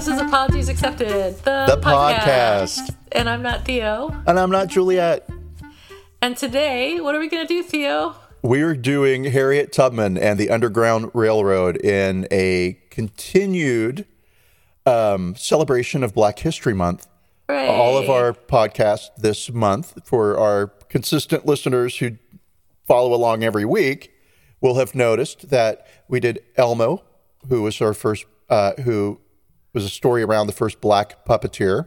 This is Apologies Accepted, the, The podcast. And I'm not Theo. And I'm not Juliet. And today, what are we going to do, Theo? We're doing Harriet Tubman and the Underground Railroad in a continued um, celebration of Black History Month. Right. All of our podcasts this month, for our consistent listeners who follow along every week, will have noticed that we did Elmo, who was our first, uh, who was a story around the first black puppeteer.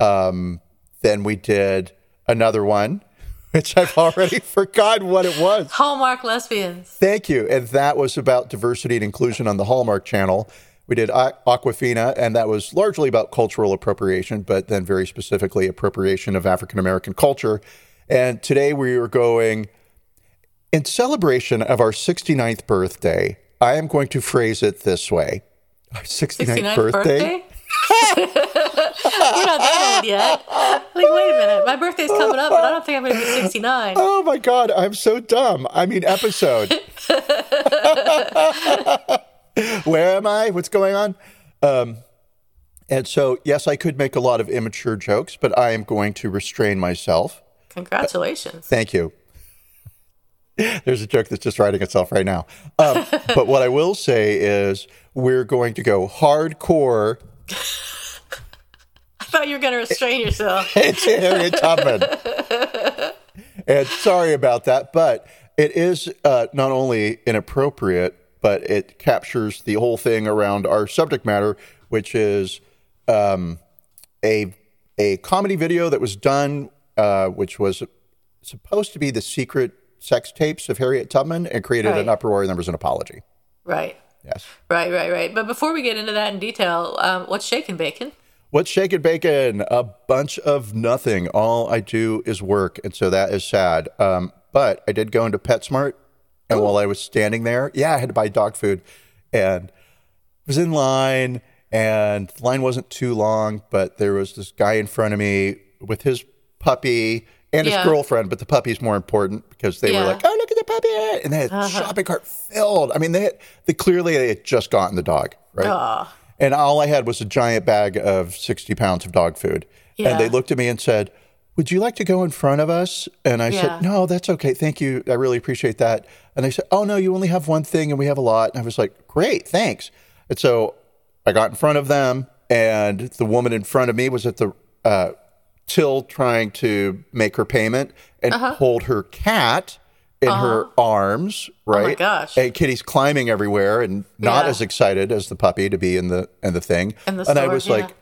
Um, then we did another one, which I've already forgotten what it was. Hallmark lesbians. Thank you. And that was about diversity and inclusion on the Hallmark Channel. We did Aquafina, and that was largely about cultural appropriation, but then very specifically appropriation of African American culture. And today we are going, in celebration of our 69th birthday, I am going to phrase it this way Our 69th, 69th birthday. birthday? We're not that old yet. Like, wait a minute. My birthday's coming up, but I don't think I'm going to be 69. Oh my God, I'm so dumb. I mean, episode. Where am I? What's going on? Um, and so, yes, I could make a lot of immature jokes, but I am going to restrain myself. Congratulations. Thank you. There's a joke that's just writing itself right now. Um, but what I will say is, we're going to go hardcore I thought you were going to restrain yourself. it's Harriet Tubman. and sorry about that, but it is uh, not only inappropriate, but it captures the whole thing around our subject matter, which is um, a a comedy video that was done, uh, which was supposed to be the secret sex tapes of Harriet Tubman, and created an uproar, and there was an apology. Right. Yes. Right, right, right. But before we get into that in detail, um, what's shaking bacon? What's shaking bacon? A bunch of nothing. All I do is work, and so that is sad. Um, but I did go into PetSmart, and while I was standing there, yeah, I had to buy dog food, and was in line, and the line wasn't too long, but there was this guy in front of me with his puppy and his girlfriend, but the puppy's more important because they Yeah. were like, "Oh, look at the puppy!" and they had a shopping cart filled. I mean, they had, they clearly they had just gotten the dog, right? Aw. And all I had was a giant bag of 60 pounds of dog food. And they looked at me and said, Would you like to go in front of us? And I Yeah. said, No, that's okay. Thank you. I really appreciate that. And they said, Oh, no, you only have one thing and we have a lot. And I was like, Great, thanks. And so I got in front of them, and the woman in front of me was at the uh, till trying to make her payment and Uh-huh. hold her cat in her arms, right? Oh my gosh. And Kitty's climbing everywhere and not Yeah. as excited as the puppy to be in the in the thing. In the and I was yeah. like,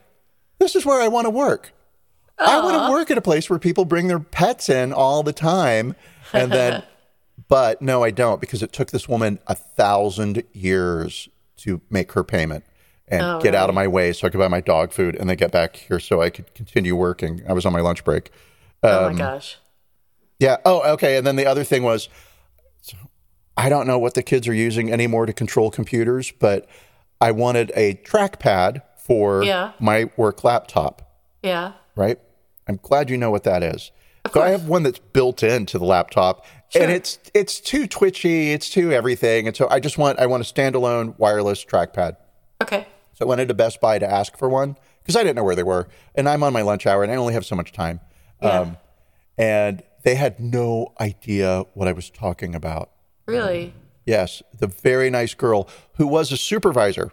this is where I want to work. I want to work at a place where people bring their pets in all the time. And then, but no, I don't because it took this woman a thousand years to make her payment and Oh, get out of my way so I could buy my dog food and then get back here so I could continue working. I was on my lunch break. Oh Um, my gosh. Yeah. Oh, okay. And then the other thing was, so I don't know what the kids are using anymore to control computers, but I wanted a trackpad for Yeah. my work laptop, Yeah. right? I'm glad you know what that is. So I have one that's built into the laptop, Sure. and it's it's too twitchy, it's too everything, and so I just want I want a standalone wireless trackpad. Okay. So I went into Best Buy to ask for one because I didn't know where they were, and I'm on my lunch hour, and I only have so much time. Yeah. Um, and they had no idea what I was talking about. really? Yes, the very nice girl who was a supervisor.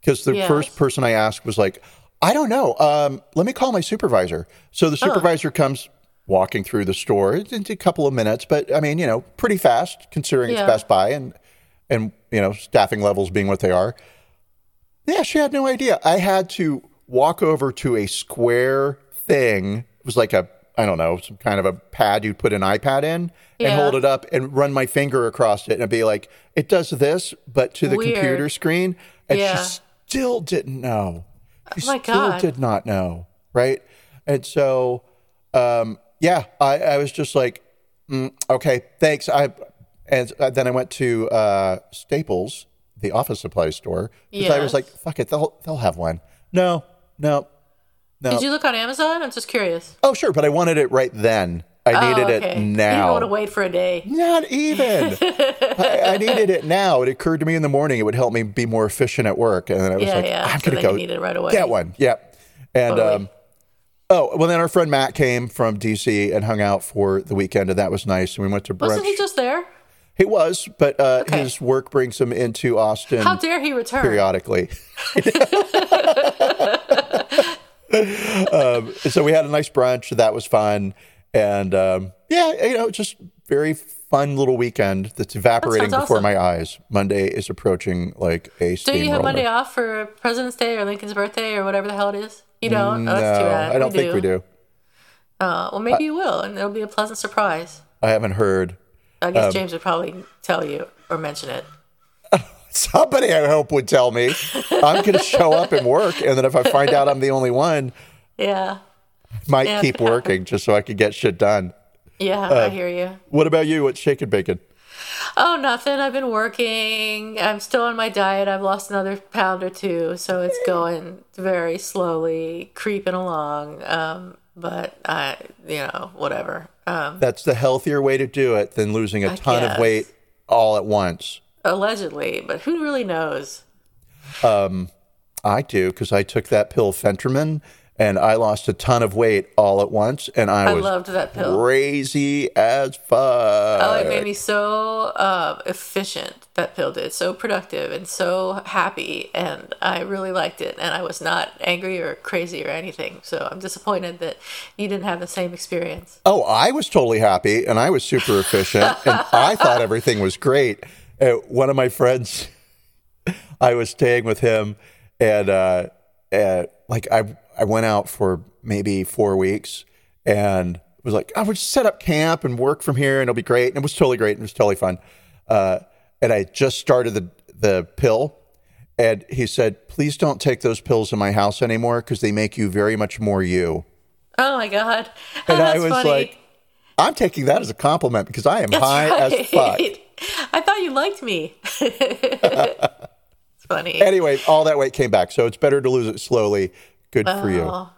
Because the Yes. first person I asked was like, I don't know. Um, let me call my supervisor. So the supervisor comes walking through the store. It's it's a couple of minutes, but I mean, you know, pretty fast considering Yeah. it's Best Buy and and you know staffing levels being what they are. Yeah, she had no idea. I had to walk over to a square thing. It was like a I don't know, some kind of a pad you'd put an iPad in and hold it up and run my finger across it and be like, it does this, but to the Weird. computer screen. And Yeah. she still didn't know. She Oh my still God. did not know. Right. And so, um, yeah, I, I was just like, mm, okay, thanks. I and uh, then I went to uh, Staples, the office supply store, because I was Yes. like, fuck it, they'll they'll have one. No, no, no. Did you look on Amazon? I'm just curious. oh, sure, but I wanted it right then. I Oh, needed okay. it You don't want to wait for a day. Not even. I, I needed it now. It occurred to me in the morning it would help me be more efficient at work, and then I was Yeah, like, yeah. I'm So gonna then you go need it right away. get one. Yep. And Totally. um, oh, well, then our friend Matt came from DC and hung out for the weekend, and that was nice. And we went to brunch. Wasn't he just there? He was, but uh, Okay. his work brings him into Austin How dare he return? periodically. um, so we had a nice brunch. That was fun, and um, yeah, you know, just very fun little weekend that's evaporating sounds before awesome. my eyes. Monday is approaching like a Do you have Monday off for President's Day or Lincoln's birthday or whatever the hell it is? You don't? No, oh, that's too bad. I don't think we do. Uh, well, maybe you will, and it'll be a pleasant surprise. I haven't heard. I Um, guess James would probably tell you or mention it. Somebody, I hope, would tell me. I'm going to show up and work, and then if I find out I'm the only one, Yeah. might Yeah, keep working just so I could get shit done. Yeah, Uh, I hear you. What about you? What's shaking bacon? Oh, nothing. I've been working. I'm still on my diet. I've lost another pound or two, so it's going very slowly, creeping along. Um, but I, you know, whatever. Um, That's the healthier way to do it than losing a I ton of weight all at once. allegedly, but who really knows? I do because I took that pill phentermine and I lost a ton of weight all at once, and I, I was loved that pill. crazy as fuck. Oh, it made me so uh, efficient. That pill did so productive and so happy, and I really liked it. And I was not angry or crazy or anything. So I'm disappointed that you didn't have the same experience. Oh, I was totally happy and I was super efficient and I thought everything was great. Uh, one of my friends, I was staying with him and uh, uh, like I I went out for maybe four weeks and was like, I would set up camp and work from here and it'll be great. And it was totally great and it was totally fun. Uh, and I just started the the pill and he said, please don't take those pills in my house anymore because they make you very much more you. Oh my god! Oh, And I was funny. like, I'm taking that as a compliment because I am That's high right. as fuck. I thought you liked me. it's funny. Anyway, all that weight came back, so it's better to lose it slowly. Good for you. Oh.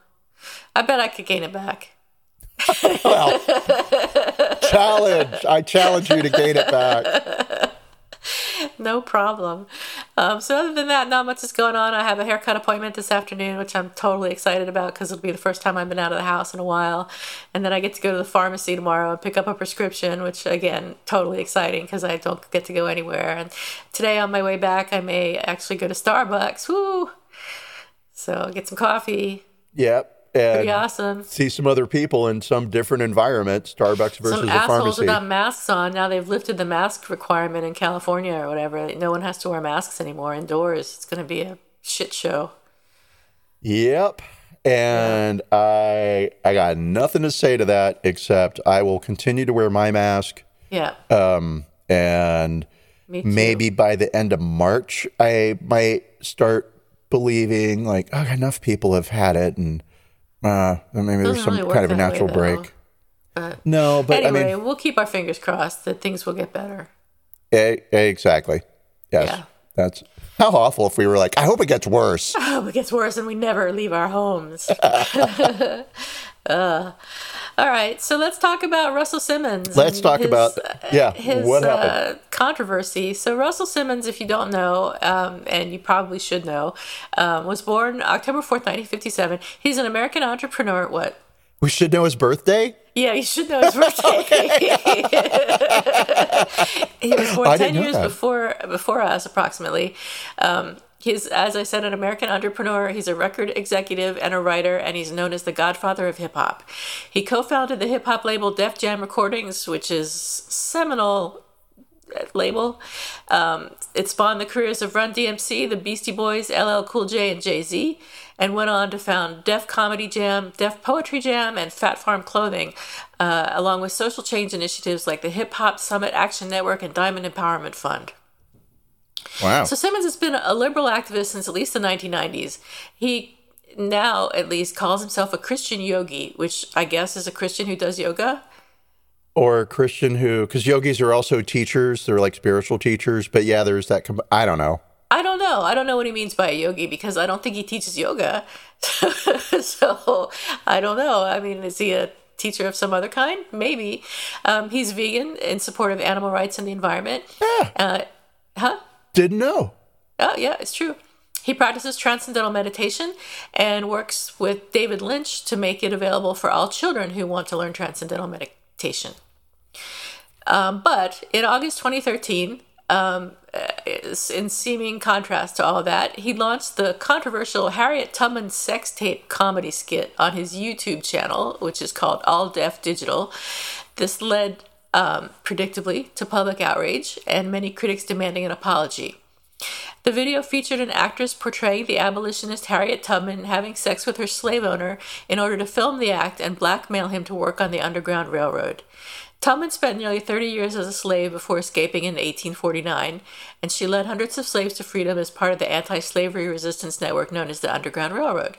I bet I could gain it back. Well, challenge. I challenge you to gain it back. No problem. Um, so other than that, not much is going on. I have a haircut appointment this afternoon, which I'm totally excited about because it'll be the first time I've been out of the house in a while. And then I get to go to the pharmacy tomorrow and pick up a prescription, which again, totally exciting because I don't get to go anywhere. And today on my way back, I may actually go to Starbucks. Woo! So get some coffee. Yep. And Pretty awesome. see some other people in some different environment, Starbucks versus Some a assholes pharmacy. without masks on. Now they've lifted the mask requirement in California or whatever. No one has to wear masks anymore indoors. It's going to be a shit show. Yep. And I I got nothing to say to that except I will continue to wear my mask. Yeah. Um, and maybe by the end of March, I might start believing like, oh, enough people have had it, and uh, maybe there's some really kind of a that way, natural break. But No, but anyway, I mean, we'll keep our fingers crossed that things will get better. e- exactly. Yes, Yeah. that's how awful if we were like, I hope it gets worse. Oh, it gets worse and we never leave our homes. uh, all right, so let's talk about Russell Simmons. Let's talk his, about yeah, his what happened? uh, controversy. So Russell Simmons, if you don't know, um, and you probably should know, um, was born October fourth, nineteen fifty-seven. He's an American entrepreneur. What? we should know his birthday. Yeah, you should know his birthday. he was born ten years that. before before us, approximately. Um, he's, as I said, an American entrepreneur. He's a record executive and a writer, and he's known as the Godfather of hip hop. He co-founded the hip hop label Def Jam Recordings, which is seminal uh, label. Um, it spawned the careers of Run DMC, the Beastie Boys, LL Cool J, and Jay Z. and went on to found Def Comedy Jam, Def Poetry Jam, and Phat Farm Clothing, uh, along with social change initiatives like the Hip Hop Summit Action Network and Diamond Empowerment Fund. Wow. So Simmons has been a liberal activist since at least the 1990s. He now, at least, calls himself a Christian yogi, which I guess is a Christian who does yoga. or a Christian who, because yogis are also teachers, they're like spiritual teachers. But yeah, there's that. I don't know. I don't know. I don't know what he means by a yogi because I don't think he teaches yoga. so I don't know. I mean, is he a teacher of some other kind? Maybe. Um, he's vegan in support of animal rights and the environment. Yeah. Uh, huh? Didn't know. Oh, yeah, it's true. He practices transcendental meditation and works with David Lynch to make it available for all children who want to learn transcendental meditation. Um, but in August 2013, um, in seeming contrast to all that, he launched the controversial Harriet Tubman sex tape comedy skit on his YouTube channel, which is called All Def Digital. This led, um, predictably, to public outrage and many critics demanding an apology. The video featured an actress portraying the abolitionist Harriet Tubman having sex with her slave owner in order to film the act and blackmail him to work on the Underground Railroad. Tubman spent nearly 30 years as a slave before escaping in 1849, and she led hundreds of slaves to freedom as part of the anti slavery resistance network known as the Underground Railroad.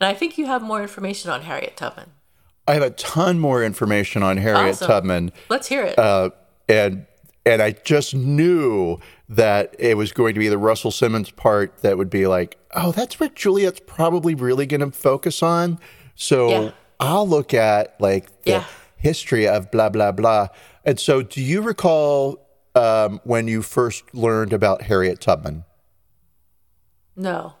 And I think you have more information on Harriet Tubman. I have a ton more information on Harriet Awesome. Tubman. Let's hear it. uh, and and I just knew that it was going to be the Russell Simmons part that would be like, oh, that's what Juliet's probably really going to focus on. So Yeah. I'll look at like the Yeah. history of blah blah blah. And so, do you recall um, when you first learned about Harriet Tubman? no.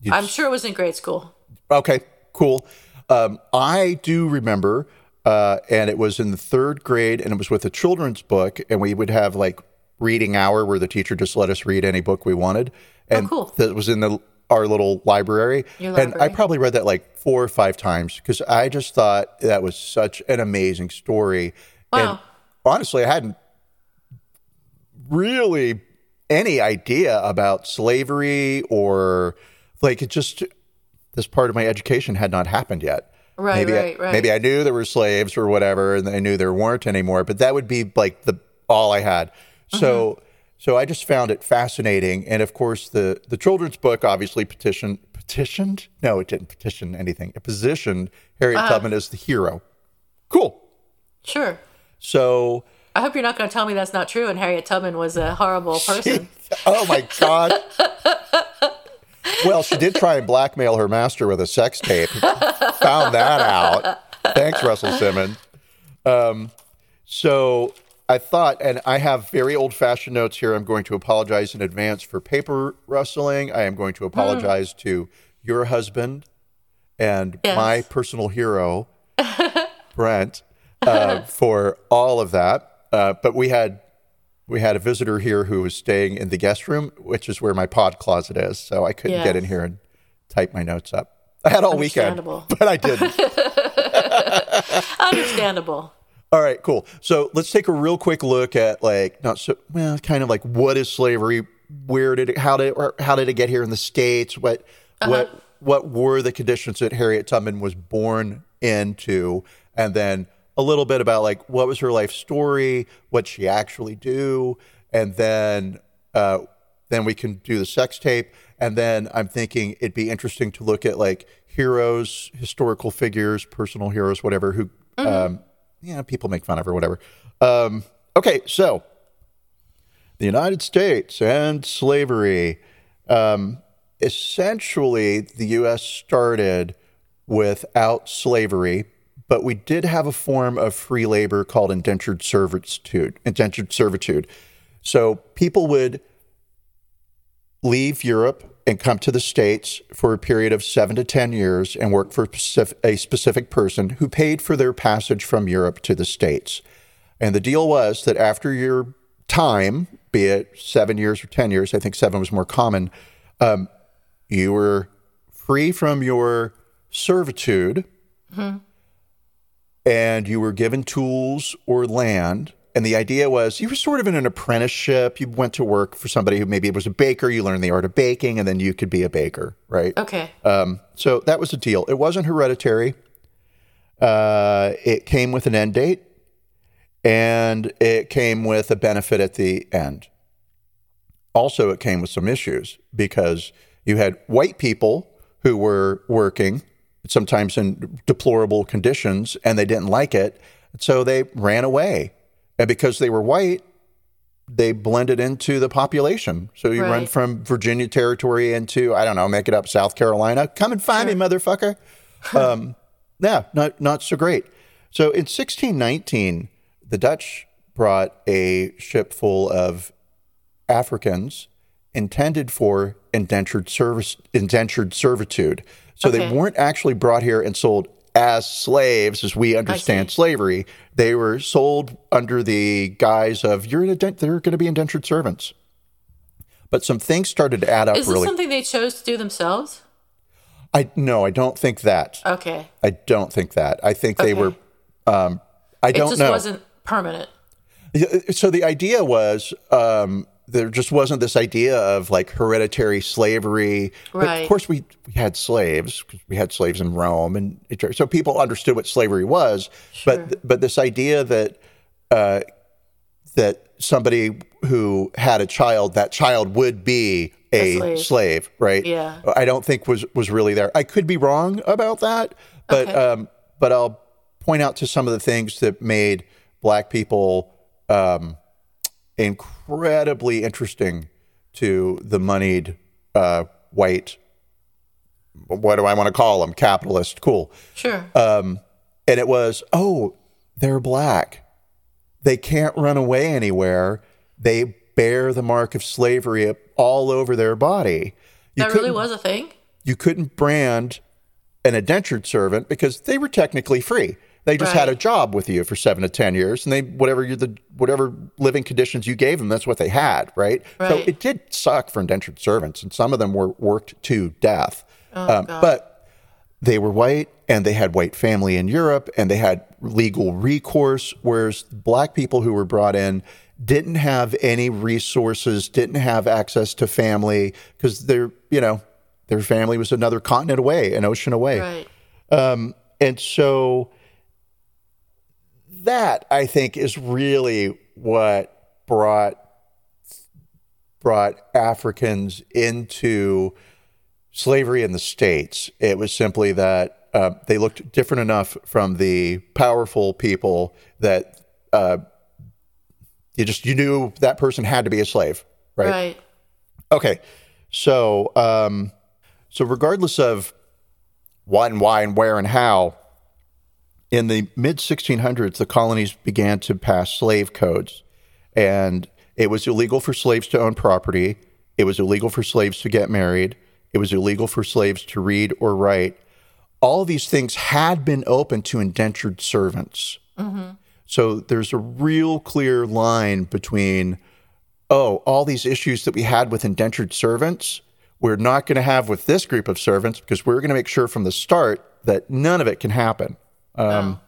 You- I'm sure it was in grade school. Okay, cool. Um, I do remember, uh, and it was in the third grade, and it was with a children's book, and we would have like reading hour where the teacher just let us read any book we wanted, and Oh, cool. that was in the our little library. Your And I probably read that like four or five times because I just thought that was such an amazing story. And Wow. honestly, I hadn't really any idea about slavery or like it just this part of my education had not happened yet. Right, maybe right, I, right. Maybe I knew there were slaves or whatever, and I knew there weren't anymore. But that would be like the all I had. So, Mm-hmm. so I just found it fascinating. And of course, the the children's book obviously petitioned petitioned. No, it didn't petition anything. It positioned Harriet Uh-huh. Tubman as the hero. Cool. Sure. So I hope you're not going to tell me that's not true and Harriet Tubman was a horrible person. oh my god. well, she did try and blackmail her master with a sex tape. Found that out. Thanks, Russell Simmons. Um, so I thought, and I have very old-fashioned notes here. I'm going to apologize in advance for paper rustling. I am going to apologize to your husband and Yes. my personal hero, Brent, uh, for all of that. Uh, but we had we had a visitor here who was staying in the guest room, which is where my pod closet is. So I couldn't get in here and type my notes up. I had all weekend, but I didn't. Understandable. all right, cool. So let's take a real quick look at like not so well, kind of like what is slavery? Where did it? How did or how did it get here in the states? What uh-huh. what what were the conditions that Harriet Tubman was born into? And then a little bit about like what was her life story, what she actually do, and then uh, then we can do the sex tape. And then I'm thinking it'd be interesting to look at like heroes, historical figures, personal heroes, whatever, who um, yeah, people make fun of or whatever. Um, okay, so the United States and slavery. Um, essentially, the U.S. started without slavery, but we did have a form of free labor called indentured servitude. Indentured servitude. So people would leave Europe and come to the States for a period of seven to 10 years and work for a specific person who paid for their passage from Europe to the States. And the deal was that after your time, be it seven years or 10 years, I think seven was more common, um, you were free from your servitude and you were given tools or land and the idea was you were sort of in an apprenticeship. You went to work for somebody who maybe was a baker. You learned the art of baking, and then you could be a baker, right? Okay. Um, so that was the deal. It wasn't hereditary. Uh, it came with an end date, and it came with a benefit at the end. Also, it came with some issues because you had white people who were working, sometimes in deplorable conditions, and they didn't like it. So they ran away. And because they were white, they blended into the population. So you run from Virginia territory into, I don't know, make it up, South Carolina. Come and find me, motherfucker. um, yeah, not, not so great. So in 1619, the Dutch brought a ship full of Africans intended for indentured service, indentured servitude. So they weren't actually brought here and sold as slaves, as we understand slavery. They were sold under the guise of you're indent- they're going to be indentured servants. But some things started to add up Is this really. something they chose to do themselves? I no, I don't think that. Okay. I don't think that. I think they were. Um, I It don't just know. wasn't permanent. So the idea was um, there just wasn't this idea of like hereditary slavery. But Right. of course, we, we had slaves 'cause we had slaves in Rome, and it- so people understood what slavery was. Sure. But but this idea that uh, that somebody who had a child, that child would be a, slave. slave. right? Yeah. I don't think was was really there. I could be wrong about that, but Okay. um, but I'll point out to some of the things that made black people um, incredibly interesting to the moneyed uh, white. What do I want to call them? Capitalist. Cool. Sure. Um, and it was, oh, they're black. They can't run away anywhere. They bear the mark of slavery all over their body. You that really was a thing? you couldn't brand an indentured servant because they were technically free. They just had a job with you for seven to ten years, and they whatever you the whatever living conditions you gave them, that's what they had, right? So it did suck for indentured servants, and some of them were worked to death. Oh, Um, but they were white, and they had white family in Europe, and they had legal recourse. Whereas black people who were brought in didn't have any resources, didn't have access to family because their you know their family was another continent away, an ocean away. Right. Um, and so that I think is really what brought brought Africans into slavery in the states. It was simply that uh, they looked different enough from the powerful people that uh, you just you knew that person had to be a slave, right? Right. Okay, so um, so regardless of what and why and where and how, in the mid 1600s, the colonies began to pass slave codes, and it was illegal for slaves to own property. It was illegal for slaves to get married. It was illegal for slaves to read or write. All these things had been open to indentured servants. Mm-hmm. So there's a real clear line between oh, all these issues that we had with indentured servants, we're not going to have with this group of servants because we're going to make sure from the start that none of it can happen. Um,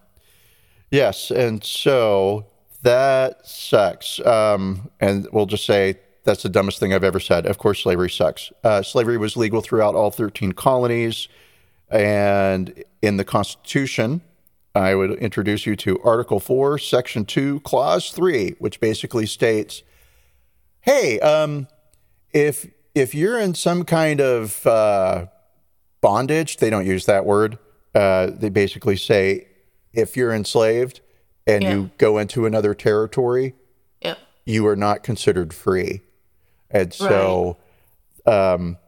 Yes, and so that sucks. Um, and we'll just say that's the dumbest thing I've ever said. Of course, slavery sucks. Uh, slavery was legal throughout all 13 colonies. And in the Constitution, I would introduce you to Article 4, Section 2, Clause 3, which basically states hey, um, if if you're in some kind of uh, bondage, they don't use that word. Uh, they basically say if you're enslaved and Yeah. you go into another territory, Yep. you are not considered free. And so, um,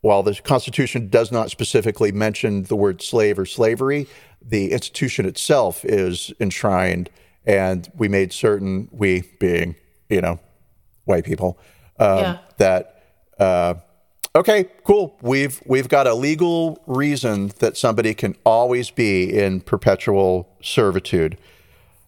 while the Constitution does not specifically mention the word slave or slavery, the institution itself is enshrined, and we made certain, we being, you know, white people, um, Yeah. that uh, okay, cool, we've we've got a legal reason that somebody can always be in perpetual servitude.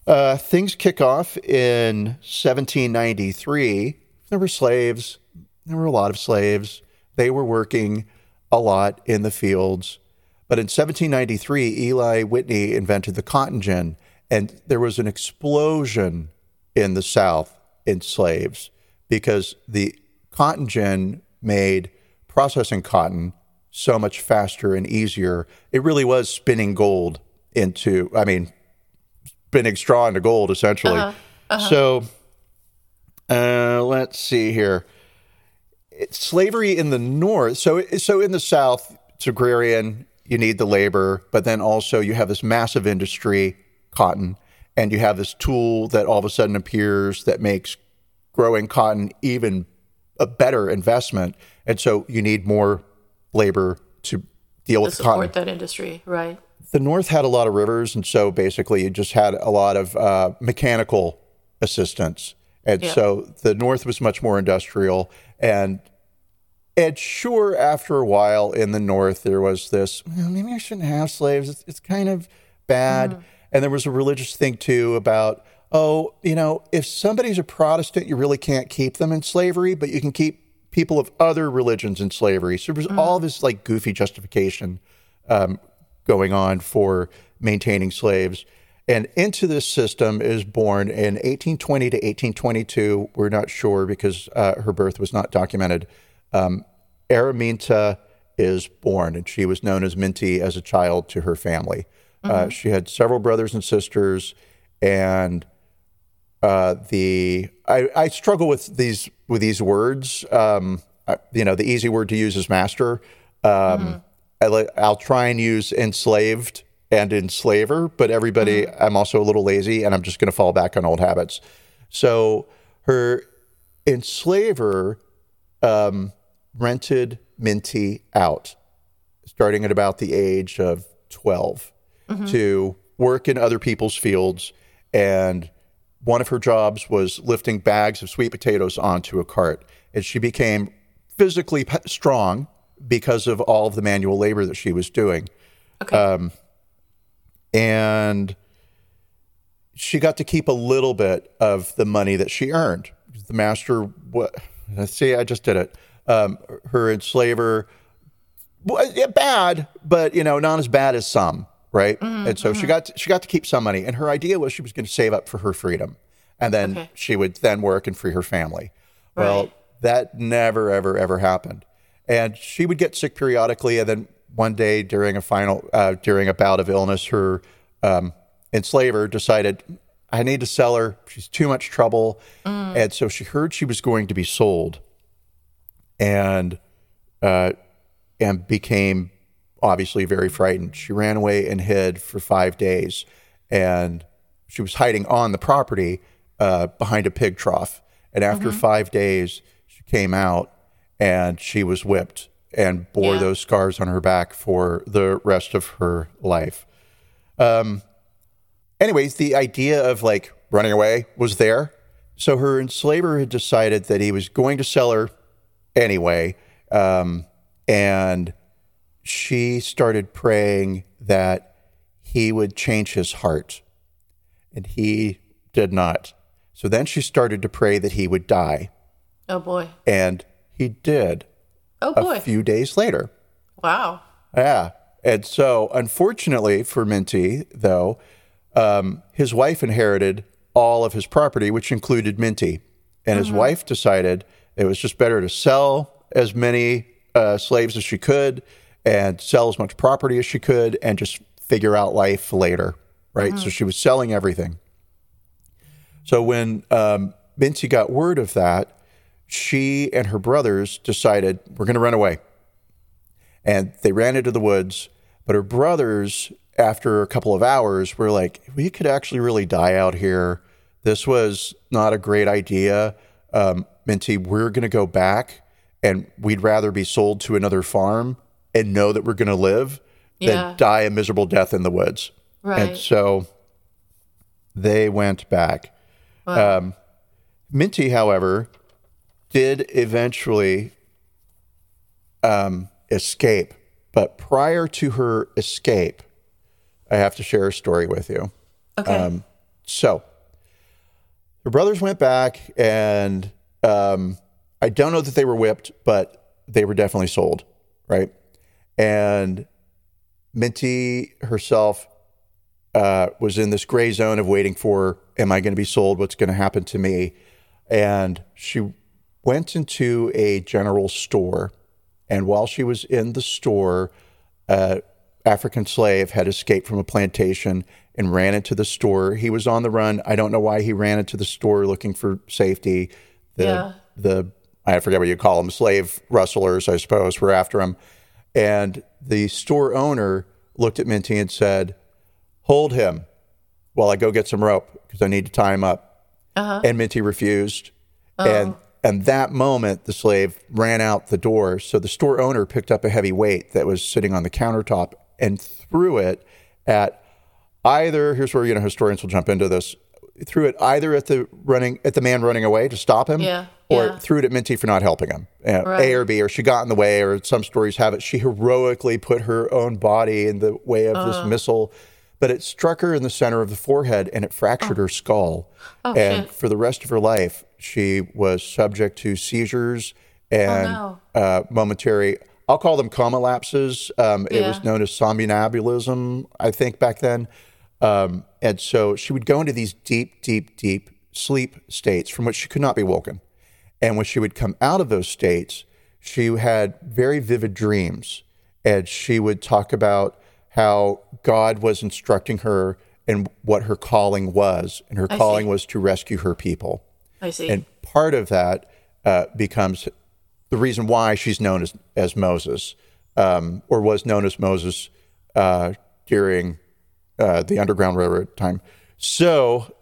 Uh, things kick off in 1793. There were slaves. There were a lot of slaves. They were working a lot in the fields. But in 1793, Eli Whitney invented the cotton gin, and there was an explosion in the South in slaves because the cotton gin made processing cotton so much faster and easier. It really was spinning gold into, I mean, spinning straw into gold essentially. So uh, let's see here. It's slavery in the North. So, so in the South, it's agrarian. You need the labor, but then also you have this massive industry, cotton, and you have this tool that all of a sudden appears that makes growing cotton even a better investment. And so you need more labor to deal To with cotton support that industry, right? the North had a lot of rivers, and so basically you just had a lot of uh, mechanical assistance, and Yeah. so the North was much more industrial. And and sure, after a while in the North, there was this "Well, maybe I shouldn't have slaves. It's, it's kind of bad, and there was a religious thing too about oh, you know, if somebody's a Protestant, you really can't keep them in slavery, but you can keep people of other religions in slavery. So there was all this like goofy justification um, going on for maintaining slaves. And into this system is born in 1820 to 1822. We're not sure because uh, her birth was not documented. Um, Araminta is born, and she was known as Minty as a child to her family. Uh, she had several brothers and sisters, and uh, the I, I struggle with these with these words. Um, I- you know, the easy word to use is master. Um, I, li- I'll try and use enslaved and enslaver, but everybody, I'm also a little lazy, and I'm just going to fall back on old habits. So her enslaver um, rented Minty out, starting at about the age of 12, to work in other people's fields and one of her jobs was lifting bags of sweet potatoes onto a cart. And she became physically strong because of all of the manual labor that she was doing. Okay. And she got to keep a little bit of the money that she earned. The master, what? See, I just did it. Um, her enslaver, bad, but you know, not as bad as some, right? and so she got to, she got to keep some money, and her idea was she was going to save up for her freedom, and then Okay. she would then work and free her family. Well, that never, ever, ever happened, and she would get sick periodically, and then one day during a final uh, during a bout of illness, her um, enslaver decided. I need to sell her. She's too much trouble. And so she heard she was going to be sold and uh, and became obviously very frightened. She ran away and hid for five days, and she was hiding on the property uh, behind a pig trough. And after five days, she came out and she was whipped and bore Yeah. those scars on her back for the rest of her life. Um, anyways, the idea of like running away was there. So her enslaver had decided that he was going to sell her anyway. Um, and she started praying that he would change his heart. And he did not. So then she started to pray that he would die. oh boy. And he did Oh boy. a few days later. Wow. Yeah. And so, unfortunately for Minty, though, um, his wife inherited all of his property, which included Minty. And his wife decided it was just better to sell as many uh, slaves as she could and sell as much property as she could and just figure out life later. Right. So she was selling everything. So when um, Minty got word of that, she and her brothers decided we're going to run away and they ran into the woods. But her brothers, after a couple of hours, were like, "We could actually really die out here. This was not a great idea, um, Minty. We're going to go back, and we'd rather be sold to another farm and know that we're going to live Yeah. than die a miserable death in the woods." Right. And so they went back. Um, Minty, however, did eventually um, escape. But prior to her escape, I have to share a story with you. Okay. Um, so her brothers went back, and um, I don't know that they were whipped, but they were definitely sold, right? And Minty herself uh, was in this gray zone of waiting for, am I going to be sold? What's going to happen to me? And she went into a general store. And while she was in the store, a African slave had escaped from a plantation and ran into the store. He was on the run. I don't know why he ran into the store looking for safety. The Yeah. the I forget what you call them, slave rustlers, I suppose, were after him. And the store owner looked at Minty and said, "Hold him while I go get some rope because I need to tie him up." Uh-huh. And Minty refused. Oh. And and that moment, the slave ran out the door. So the store owner picked up a heavy weight that was sitting on the countertop and threw it at either. Here's where you know historians will jump into this. Threw it either at the running at the man running away to stop him, Yeah, or yeah. threw it at Minty for not helping him. Uh, Right. A or B, or she got in the way, or some stories have it she heroically put her own body in the way of Uh. this missile, but it struck her in the center of the forehead and it fractured her skull. Oh, and shit. for the rest of her life, she was subject to seizures and Oh, uh, momentary. I'll call them coma lapses. Um, It was known as somnambulism, I think, back then. Um, and so she would go into these deep, deep, deep sleep states from which she could not be woken. And when she would come out of those states, she had very vivid dreams. And she would talk about how God was instructing her and what her calling was. And her I calling see. was to rescue her people. I see. And part of that uh, becomes the reason why she's known as, as Moses, um, or was known as Moses uh, during uh, the Underground Railroad time. So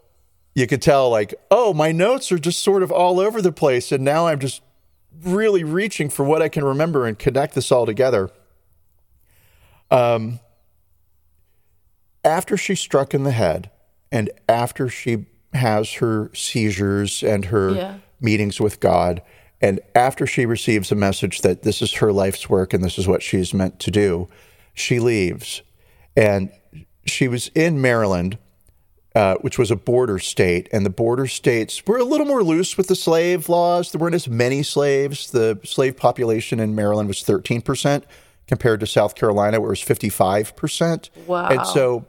you could tell, like, oh, my notes are just sort of all over the place. And now I'm just really reaching for what I can remember and connect this all together. Um, after she's struck in the head and after she has her seizures and her Yeah. meetings with God, and after she receives a message that this is her life's work and this is what she's meant to do, she leaves. And she was in Maryland, uh, which was a border state, and the border states were a little more loose with the slave laws. There weren't as many slaves. The slave population in Maryland was 13% compared to South Carolina, where it was 55%. Wow. And so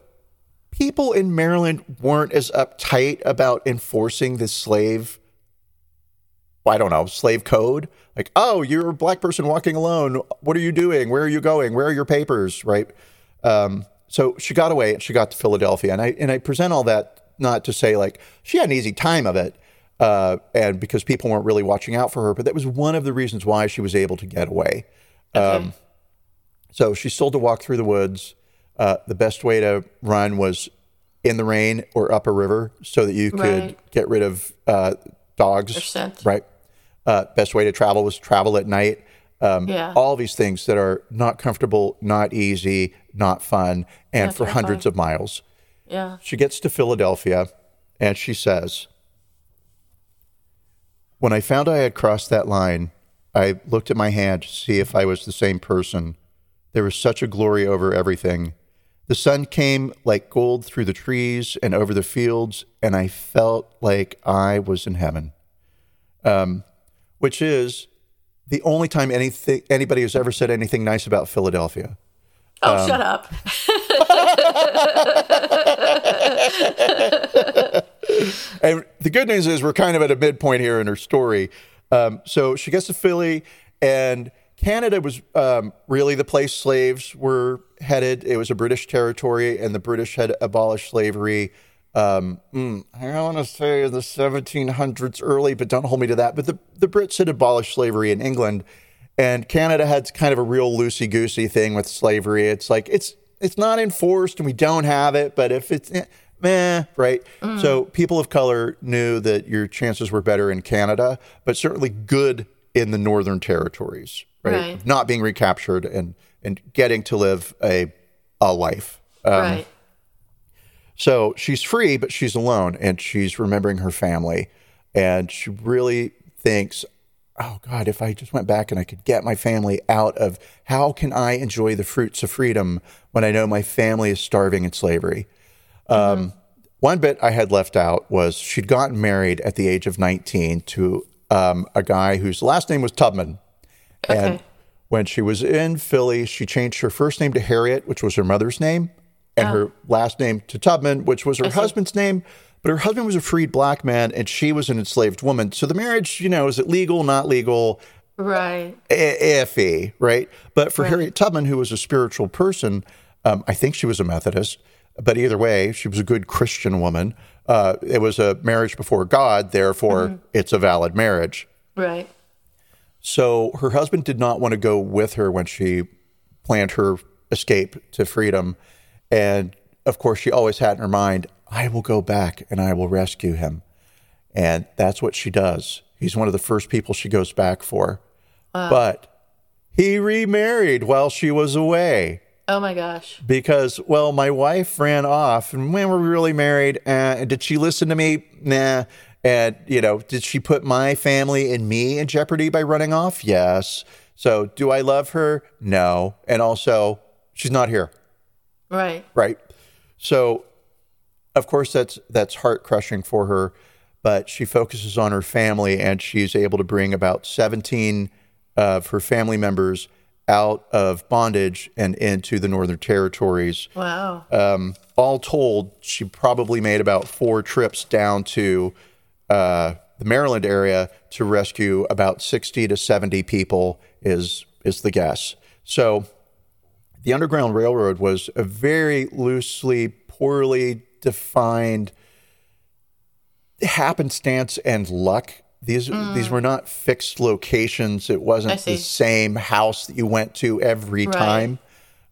people in Maryland weren't as uptight about enforcing the slave, I don't know, slave code. Like, oh, you're a black person walking alone. What are you doing? Where are you going? Where are your papers? Right. Um, so she got away and she got to Philadelphia. And I and I present all that not to say like she had an easy time of it, uh, and because people weren't really watching out for her, but that was one of the reasons why she was able to get away. okay. So she still had to walk through the woods. Uh, the best way to run was in the rain or up a river so that you could Right. get rid of uh, dogs. Right. Uh, best way to travel was travel at night. Um, Yeah. All these things that are not comfortable, not easy, not fun, and for hundreds of miles. yeah. She gets to Philadelphia and she says, When I found I had crossed that line, I looked at my hand to see if I was the same person. There was such a glory over everything. The sun came like gold through the trees and over the fields, and I felt like I was in heaven. Um, which is the only time anything anybody has ever said anything nice about Philadelphia. Oh, Um, shut up. And the good news is we're kind of at a midpoint here in her story. Um, so she gets to Philly, and Canada was um, really the place slaves were headed. It was a British territory, and the British had abolished slavery. Um, mm, I want to say in the 1700s early, but don't hold me to that. But the, the Brits had abolished slavery in England, and Canada had kind of a real loosey goosey thing with slavery. It's like it's it's not enforced, and we don't have it. But if it's eh, meh, right? So people of color knew that your chances were better in Canada, but certainly good in the northern territories, right? Right. Not being recaptured and and getting to live a a life. Um, right. So she's free, but she's alone and she's remembering her family. And she really thinks, oh God, if I just went back and I could get my family out of how can I enjoy the fruits of freedom when I know my family is starving in slavery? Um, one bit I had left out was she'd gotten married at the age of 19 to um, a guy whose last name was Tubman. And when she was in Philly, she changed her first name to Harriet, which was her mother's name. And her last name to Tubman, which was her husband's name. But her husband was a freed black man, and she was an enslaved woman. So the marriage, you know, is it legal, not legal? Right. I- iffy, right? But for Harriet Tubman, who was a spiritual person, um, I think she was a Methodist, but either way, she was a good Christian woman. Uh, it was a marriage before God, therefore, it's a valid marriage. Right. So her husband did not want to go with her when she planned her escape to freedom. And of course, she always had in her mind, I will go back and I will rescue him. And that's what she does. He's one of the first people she goes back for. But he remarried while she was away Oh my gosh. because, well, my wife ran off. And when were we really married? Uh, did she listen to me? Nah. And, you know, did she put my family and me in jeopardy by running off? Yes. So do I love her? No. And also, she's not here, Right. right? So, of course, that's that's heart crushing for her. But she focuses on her family, and she's able to bring about 17 of her family members out of bondage and into the Northern Territories Wow. um, all told, she probably made about four trips down to uh, the Maryland area to rescue about 60 to 70 people, is, is the guess. So the Underground Railroad was a very loosely, poorly defined happenstance and luck. These these were not fixed locations. It Mm. Wasn't the same house that you went to every Right. time.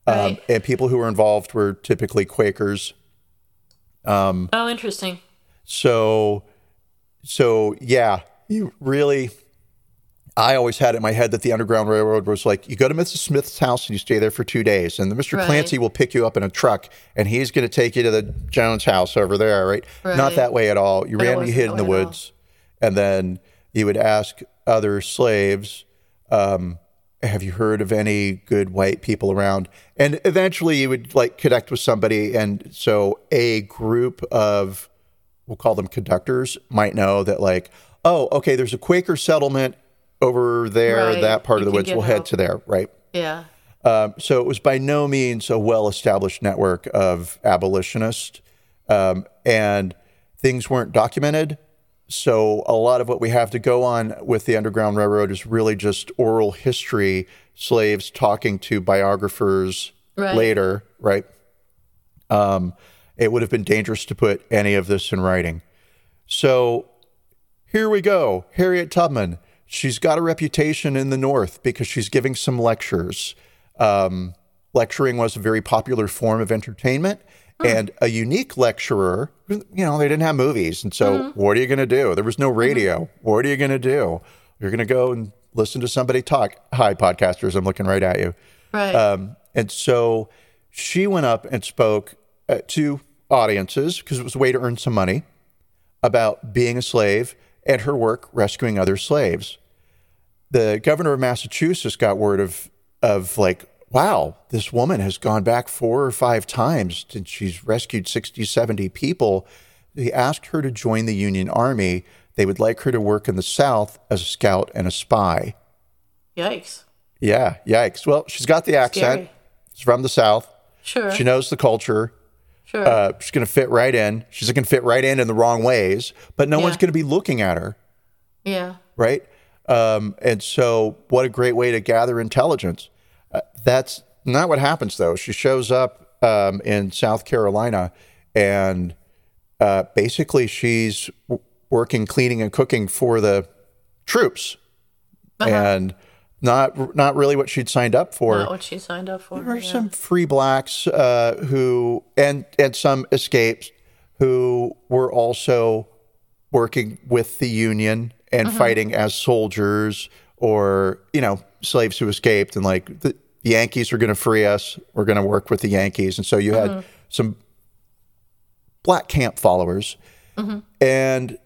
Um, Right. and people who were involved were typically Quakers. oh, interesting. So, so yeah, you really. I always had it in my head that the Underground Railroad was like you go to Mrs. Smith's house and you stay there for two days, and the Mr. Right. Clancy will pick you up in a truck and he's going to take you to the Jones house over there, right? Not that way at all. You randomly hid in the way at all. woods, and then you would ask other slaves, um, "Have you heard of any good white people around?" And eventually, you would like connect with somebody, and so a group of we'll call them conductors might know that like oh okay there's a quaker settlement over there Right. that part You of the woods we'll head to there right Yeah. um, so it was by no means a well-established network of abolitionists um, and things weren't documented so a lot of what we have to go on with the underground railroad is really just oral history slaves talking to biographers Right. later right um, it would have been dangerous to put any of this in writing so here we go. Harriet Tubman. She's got a reputation in the North because she's giving some lectures. Um, lecturing was a very popular form of entertainment. And a unique lecturer, you know, they didn't have movies. And so, what are you going to do? There was no radio. What are you going to do? You're going to go and listen to somebody talk. Hi, podcasters. I'm looking right at you. Right. Um, and so she went up and spoke uh, to audiences because it was a way to earn some money about being a slave and her work rescuing other slaves. The governor of Massachusetts got word of of like, wow, this woman has gone back four or five times and she's rescued 60, 70 people. They asked her to join the Union Army. They would like her to work in the South as a scout and a spy. Yikes. Yeah, yikes. Well, she's got the accent. Scary. She's from the South. Sure. She knows the culture. sure. Uh, she's going to fit right in. She's going to fit right in in the wrong ways, but no Yeah. one's going to be looking at her, yeah. right? Um, and so, what a great way to gather intelligence. Uh, that's not what happens, though. She shows up um, in South Carolina, and uh, basically, she's w- working, cleaning, and cooking for the troops, and not not really what she'd signed up for. Not what she signed up for. There are yeah. some free blacks uh, who and and some escapes who were also working with the Union and mm-hmm. fighting as soldiers or you know slaves who escaped and like the, the Yankees are going to free us. We're going to work with the Yankees, and so you had mm-hmm. some black camp followers, mm-hmm. and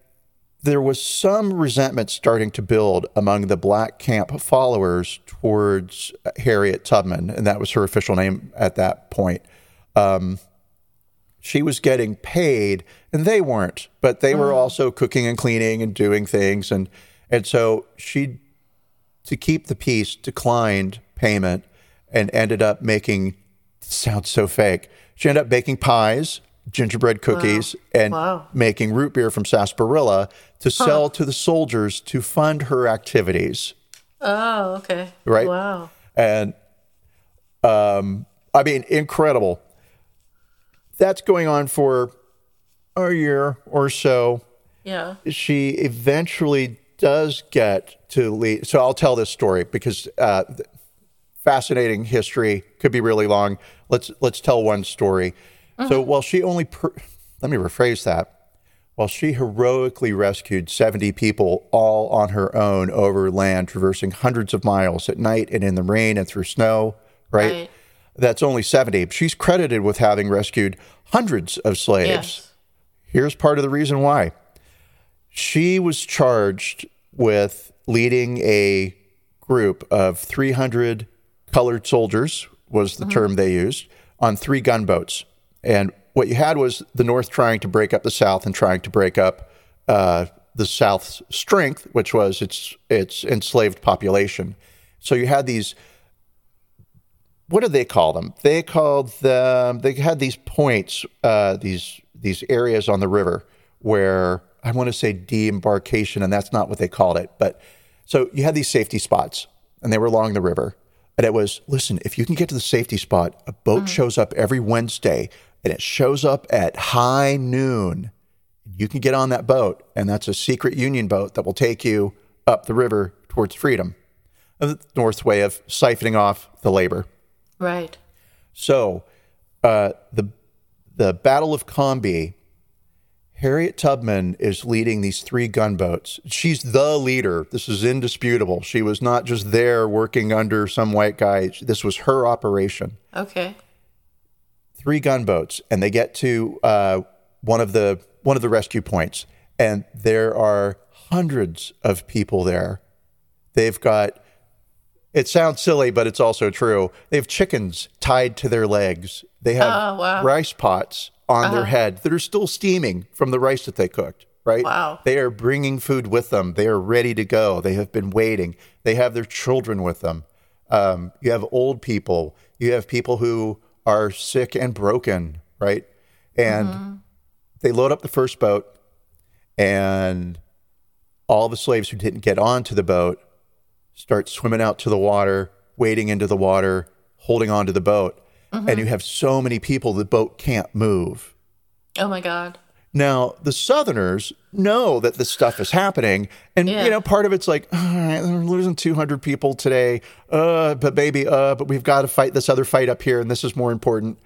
there was some resentment starting to build among the black camp followers towards uh, Harriet Tubman, and that was her official name at that point. Um, she was getting paid, and they weren't, but they were also cooking and cleaning and doing things, and and so she, to keep the peace, declined payment, and ended up making sounds so fake. She ended up baking pies, gingerbread cookies, and Wow. making root beer from sarsaparilla to sell to the soldiers to fund her activities. Oh, okay. Right. Wow. And um, I mean, incredible. That's going on for a year or so. Yeah. She eventually does get to lead. So I'll tell this story because uh, fascinating history could be really long. Let's let's tell one story. So while she only, per- let me rephrase that. While she heroically rescued 70 people all on her own over land, traversing hundreds of miles at night and in the rain and through snow, right? Right. That's only 70. She's credited with having rescued hundreds of slaves. Yes. Here's part of the reason why. She was charged with leading a group of 300 colored soldiers, was the term they used, on three gunboats. And what you had was the North trying to break up the South and trying to break up uh, the South's strength, which was its its enslaved population. So you had these what did they call them? They called them. They had these points, uh, these these areas on the river where I want to say deembarkation, and that's not what they called it. But so you had these safety spots, and they were along the river. And it was listen, if you can get to the safety spot, a boat shows up every Wednesday, and it shows up at high noon. You can get on that boat, and that's a secret Union boat that will take you up the river towards freedom. The North way of siphoning off the labor. Right. So, uh, the the Battle of Combahee, Harriet Tubman is leading these three gunboats. She's the leader. This is indisputable. She was not just there working under some white guy. This was her operation. Okay. Three gunboats, and they get to uh, one of the one of the rescue points, and there are hundreds of people there. They've got it sounds silly, but it's also true. They have chickens tied to their legs. They have Oh, wow. rice pots on their head that are still steaming from the rice that they cooked, right? Wow. They are bringing food with them. They are ready to go. They have been waiting. They have their children with them. Um, you have old people. You have people who are sick and broken, right? And they load up the first boat, and all the slaves who didn't get onto the boat start swimming out to the water, wading into the water, holding onto the boat. And you have so many people, the boat can't move. Oh my God. Now, the Southerners know that this stuff is happening. And, Yeah. you know, part of it's like, all right, we're losing 200 people today. Uh, but baby, uh, but we've got to fight this other fight up here. And this is more important.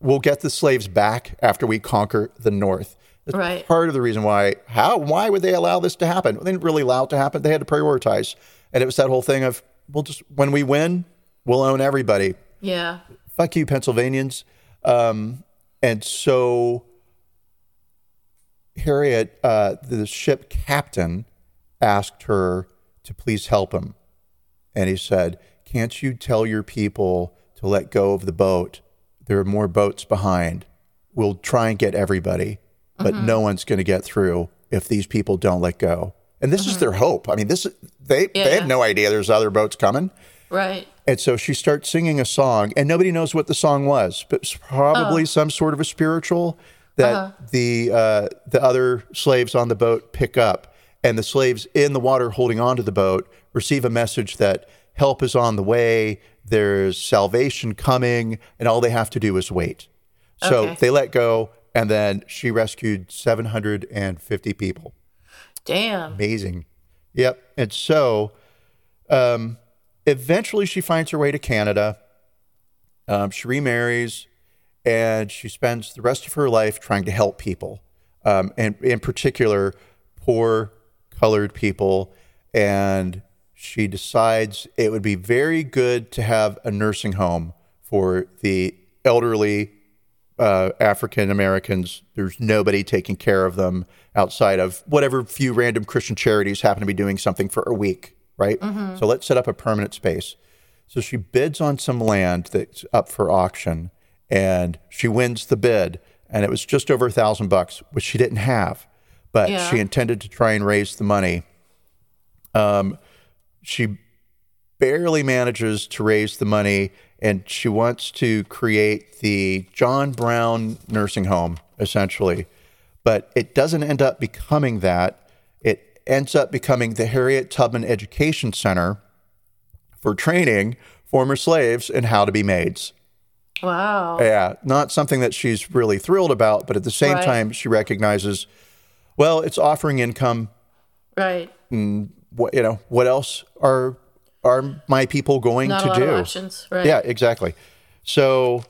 We'll get the slaves back after we conquer the North. That's Right. part of the reason why. How? Why would they allow this to happen? They didn't really allow it to happen. They had to prioritize. And it was that whole thing of, we'll just, when we win, we'll own everybody Yeah. Fuck you, Pennsylvanians. Um, and so Harriet, uh, the ship captain, asked her to please help him. And he said, Can't you tell your people to let go of the boat? There are more boats behind. We'll try and get everybody, but no one's going to get through if these people don't let go. And this is their hope. I mean, this they they Yeah. have no idea there's other boats coming. Right. And so she starts singing a song, and nobody knows what the song was, but it's probably some sort of a spiritual that the uh, the other slaves on the boat pick up, and the slaves in the water holding onto the boat receive a message that help is on the way, there's salvation coming, and all they have to do is wait. So Okay. they let go, and then she rescued 750 people Damn. amazing. Yep. And so um, eventually she finds her way to Canada. Um, she remarries and she spends the rest of her life trying to help people, um, and in particular, poor colored people. And she decides it would be very good to have a nursing home for the elderly uh, African Americans. There's nobody taking care of them outside of whatever few random Christian charities happen to be doing something for a week, right? So let's set up a permanent space. So she bids on some land that's up for auction, and she wins the bid, and it was just over a thousand bucks, which she didn't have, but Yeah. she intended to try and raise the money. Um, she barely manages to raise the money, and she wants to create the John Brown nursing home, essentially. But it doesn't end up becoming that. Ends up becoming the Harriet Tubman Education Center for training former slaves in how to be maids. Wow. Yeah, not something that she's really thrilled about, but at the same Right. time, she recognizes, well, it's offering income. Right. And what you know? What else are are my people going Not to do? options. Right. Yeah, exactly. So,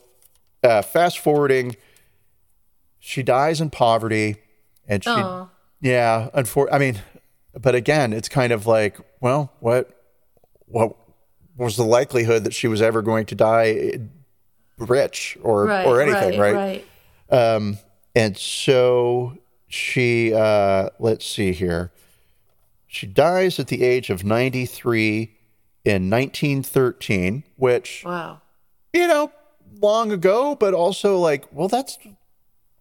uh, fast forwarding, she dies in poverty, and she, Oh. yeah, unfor- I mean, but again, it's kind of like, well, what, what was the likelihood that she was ever going to die rich or Right. or anything, right? Right. Um, and so she, uh, let's see here. She dies at the age of 93 in 1913, which, Wow. you know, long ago, but also like, well, that's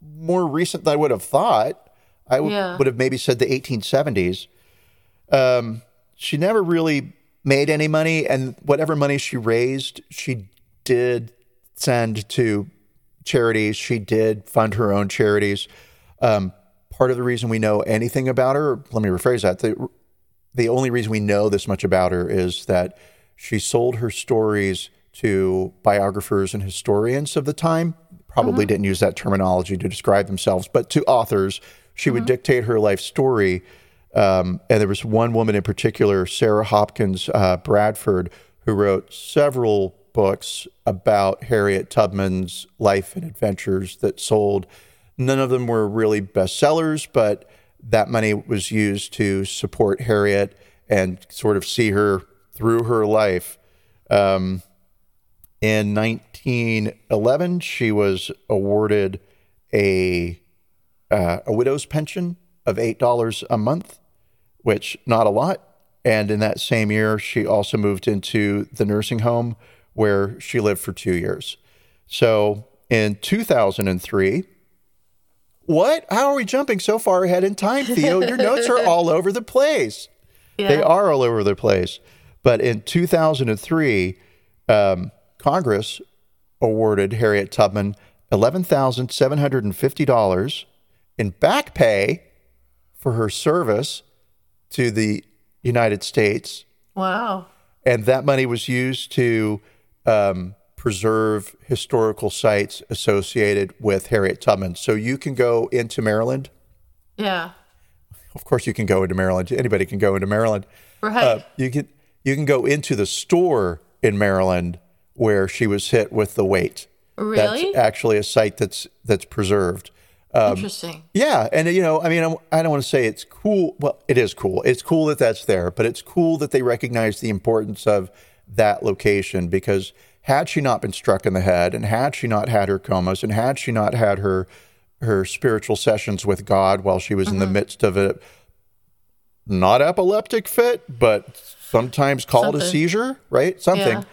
more recent than I would have thought. I w- Yeah. would have maybe said the 1870s. Um, she never really made any money, and whatever money she raised, she did send to charities. She did fund her own charities. Um, part of the reason we know anything about her, let me rephrase that. The, the only reason we know this much about her is that she sold her stories to biographers and historians of the time. Probably didn't use that terminology to describe themselves, but to authors. She would dictate her life story. Um, and there was one woman in particular, Sarah Hopkins uh, Bradford, who wrote several books about Harriet Tubman's life and adventures that sold. None of them were really bestsellers, but that money was used to support Harriet and sort of see her through her life. Um, in 1911, she was awarded a uh, a widow's pension of eight dollars a month, which not a lot. And in that same year, she also moved into the nursing home where she lived for two years. So in 2003, what? How are we jumping so far ahead in time, Theo? Your notes are all over the place. Yeah. They are all over the place. But in 2003, um, Congress awarded Harriet Tubman $11,750 in back pay for her service to the United States. Wow. And that money was used to um, preserve historical sites associated with Harriet Tubman. So you can go into Maryland. Yeah. Of course, you can go into Maryland. Anybody can go into Maryland. Right. Uh, you can you can go into the store in Maryland where she was hit with the weight. really? That's actually a site that's that's preserved. Interesting. Yeah, and you know, I mean, I'm- I don't want to say it's cool. Well, it is cool. It's cool that that's there, but it's cool that they recognize the importance of that location because had she not been struck in the head, and had she not had her comas, and had she not had her her spiritual sessions with God while she was in the midst of a not epileptic fit, but sometimes called a seizure, right? Something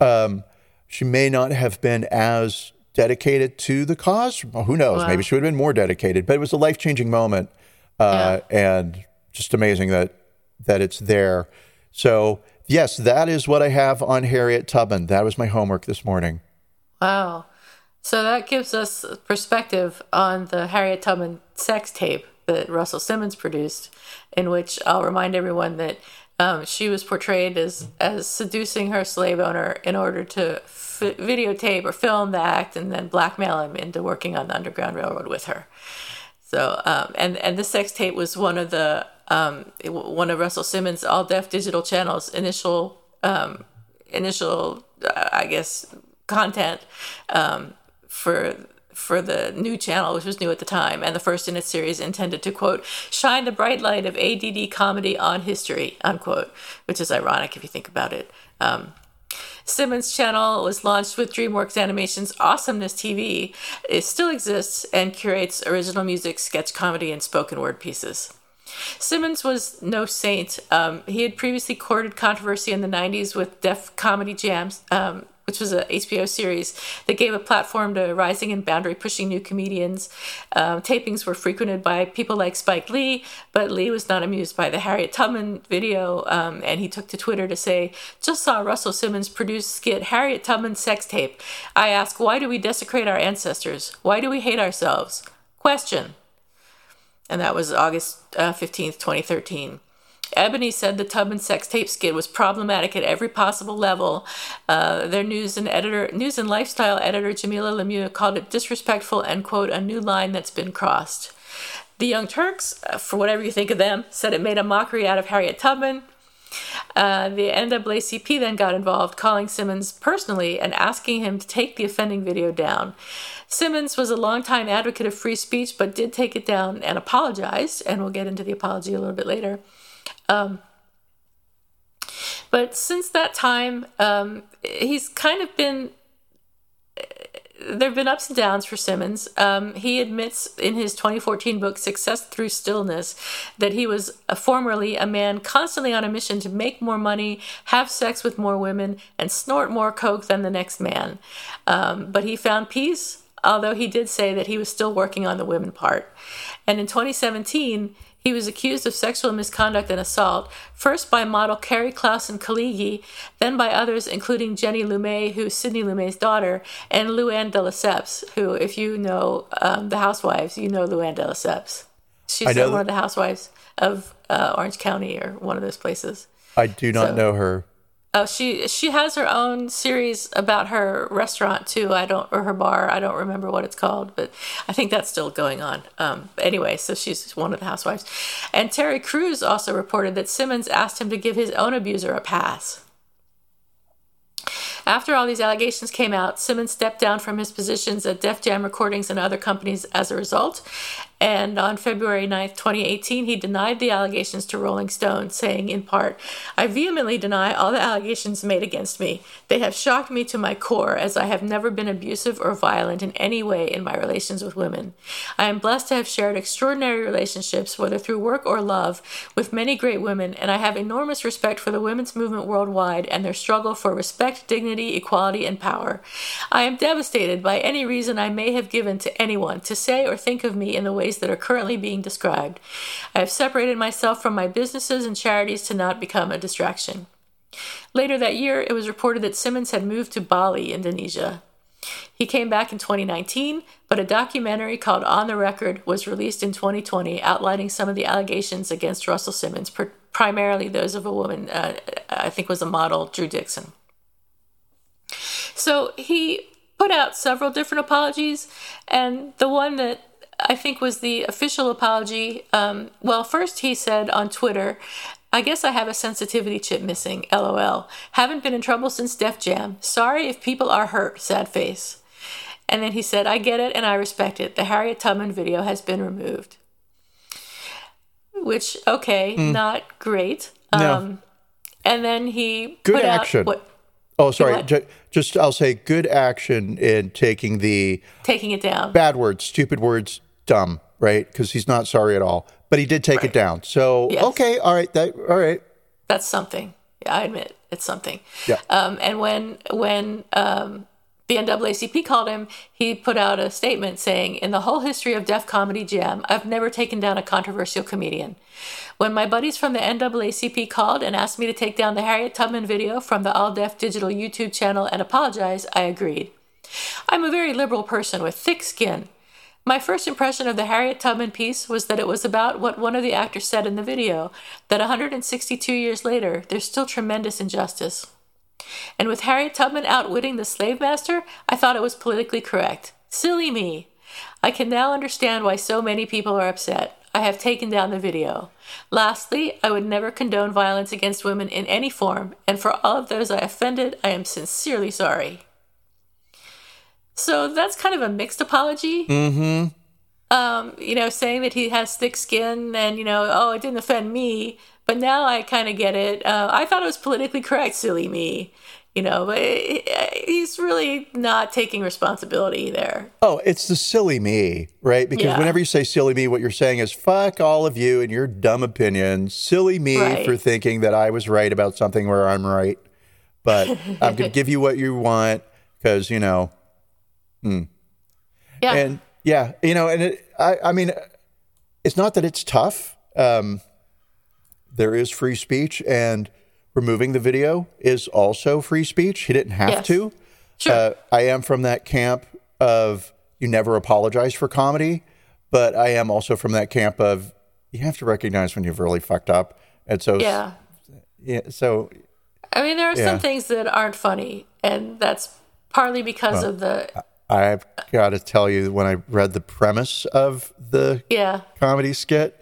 um, she may not have been as dedicated to the cause. Well, who knows? Wow. Maybe she would have been more dedicated. But it was a life changing moment, uh, and just amazing that that it's there. So yes, that is what I have on Harriet Tubman. That was my homework this morning. Wow. So that gives us perspective on the Harriet Tubman sex tape that Russell Simmons produced, in which I'll remind everyone that um, she was portrayed as as seducing her slave owner in order to f- videotape or film the act and then blackmail him into working on the Underground Railroad with her. So, um, and and this sex tape was one of the um, one of Russell Simmons' All Def Digital channels initial um, initial uh, I guess content um, for for the new channel, which was new at the time, and the first in its series intended to quote shine the bright light of ADD comedy on history unquote, which is ironic if you think about it. Simmons' channel was launched with DreamWorks Animation's Awesomeness TV. It still exists and curates original music, sketch comedy, and spoken word pieces. Simmons was no saint. Um, he had previously courted controversy in the 90s with Def Comedy Jams, um, which was a HBO series that gave a platform to rising and boundary pushing new comedians. Um, tapings were frequented by people like Spike Lee, but Lee was not amused by the Harriet Tubman video, um, and he took to Twitter to say, "Just saw Russell Simmons produce skit Harriet Tubman sex tape. I ask, why do we desecrate our ancestors? Why do we hate ourselves? Question." And that was August uh, fifteenth, twenty thirteen. Ebony said the Tubman sex tape skit was problematic at every possible level. Uh, their news and editor, news and lifestyle editor Jamilah Lemieux called it disrespectful and quote a new line that's been crossed. The Young Turks, uh, for whatever you think of them, said it made a mockery out of Harriet Tubman. Uh, the NAACP then got involved, calling Simmons personally and asking him to take the offending video down. Simmons was a longtime advocate of free speech, but did take it down and apologized, and we'll get into the apology a little bit later. Um, but since that time, um, he's kind of been. There have been ups and downs for Simmons. Um, he admits in his 2014 book, Success Through Stillness, that he was a, formerly a man constantly on a mission to make more money, have sex with more women, and snort more coke than the next man. Um, but he found peace, although he did say that he was still working on the women part. And in 2017, he was accused of sexual misconduct and assault, first by model Keri Claussen Khalighi, then by others, including Jenny Lumet, who's Sidney Lumet's daughter, and Luann de Lesseps, who, if you know um, the housewives, you know Luann de Lesseps. She's one of the housewives of uh, Orange County or one of those places. I do not so, know her. Oh, she she has her own series about her restaurant too. I don't or her bar. I don't remember what it's called, but I think that's still going on. Um, anyway, so she's one of the housewives. And Terry Crews also reported that Simmons asked him to give his own abuser a pass. After all these allegations came out, Simmons stepped down from his positions at Def Jam Recordings and other companies as a result, and on February 9th, 2018, he denied the allegations to Rolling Stone, saying in part, I vehemently deny all the allegations made against me. They have shocked me to my core, as I have never been abusive or violent in any way in my relations with women. I am blessed to have shared extraordinary relationships, whether through work or love, with many great women, and I have enormous respect for the women's movement worldwide and their struggle for respect, dignity, equality, and power. I am devastated by any reason I may have given to anyone to say or think of me in the ways that are currently being described. I have separated myself from my businesses and charities to not become a distraction. Later that year, it was reported that Simmons had moved to Bali, Indonesia. He came back in 2019, but a documentary called On the Record was released in 2020 outlining some of the allegations against Russell Simmons, primarily those of a woman, uh, I think was a model, Drew Dixon. So he put out several different apologies, and the one that I think was the official apology. Um, well, first he said on Twitter, I guess I have a sensitivity chip missing. LOL. Haven't been in trouble since Def Jam. Sorry if people are hurt. Sad face. And then he said, I get it and I respect it. The Harriet Tubman video has been removed. Which, okay, mm. not great. No. Um, and then he good action. What, oh, sorry. Just I'll say good action in taking the taking it down. Bad words, stupid words dumb, right? Because he's not sorry at all. But he did take right. it down. So yes. okay, all right, that all right. That's something. Yeah, I admit it's something. Yeah. Um, and when when um, the NAACP called him, he put out a statement saying, "In the whole history of Def Comedy Jam, I've never taken down a controversial comedian. When my buddies from the NAACP called and asked me to take down the Harriet Tubman video from the All Def Digital YouTube channel and apologize, I agreed." I'm a very liberal person with thick skin. My first impression of the Harriet Tubman piece was that it was about what one of the actors said in the video that 162 years later, there's still tremendous injustice. And with Harriet Tubman outwitting the slave master, I thought it was politically correct. Silly me. I can now understand why so many people are upset. I have taken down the video. Lastly, I would never condone violence against women in any form, and for all of those I offended, I am sincerely sorry. So that's kind of a mixed apology. Mm-hmm. Um, you know, saying that he has thick skin and, you know, oh, it didn't offend me. But now I kind of get it. Uh, I thought it was politically correct, silly me. You know, but he's really not taking responsibility there. Oh, it's the silly me, right? Because yeah. whenever you say silly me, what you're saying is fuck all of you and your dumb opinions. Silly me right. for thinking that I was right about something where I'm right. but I'm going to give you what you want because you know, yeah. and yeah, you know, and it, I, I mean, it's not that it's tough. Um, there is free speech, and removing the video is also free speech. He didn't have Yes. to. Sure. Uh, I am from that camp of you never apologize for comedy, but I am also from that camp of you have to recognize when you've really fucked up. And so, yeah. yeah, so I mean, there are Yeah. some things that aren't funny, and that's partly because of the I've got to tell you, when I read the premise of the yeah. comedy skit,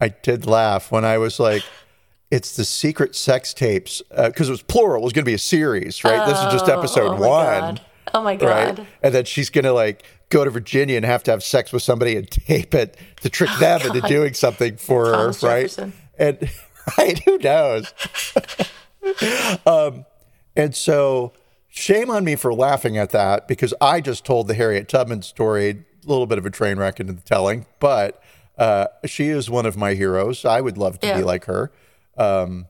I did laugh when I was like, it's the secret sex tapes, because it was plural. It was going to be a series, right? this is just episode oh one. God. Oh my right? god. And then she's gonna like go to Virginia and have to have sex with somebody and tape it to trick them into doing something for Oh Thomas her, right? And right, who knows? um, and so shame on me for laughing at that because I just told the Harriet Tubman story, a little bit of a train wreck in the telling, but uh, she is one of my heroes. I would love to Yeah. be like her. Um,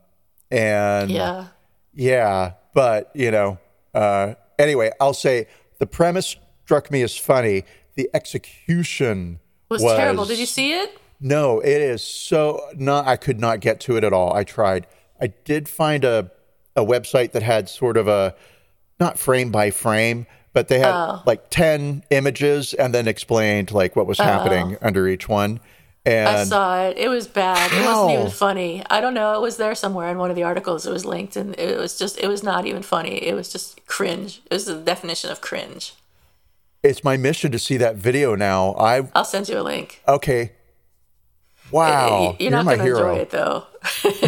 and Yeah. yeah, but you know, uh, anyway, I'll say the premise struck me as funny. The execution Was, terrible. Did you see it? No, it is so not. I could not get to it at all. I tried. I did find a a website that had sort of a not frame by frame, but they had Oh. like ten images and then explained like what was oh. happening under each one. And I saw it. It was bad. It wasn't even funny. I don't know. It was there somewhere in one of the articles. It was linked, and it was just. It was not even funny. It was just cringe. It was the definition of cringe. it's my mission to see that video now. I I'll send you a link. okay. Wow, You're, not my going to hero. enjoy it though.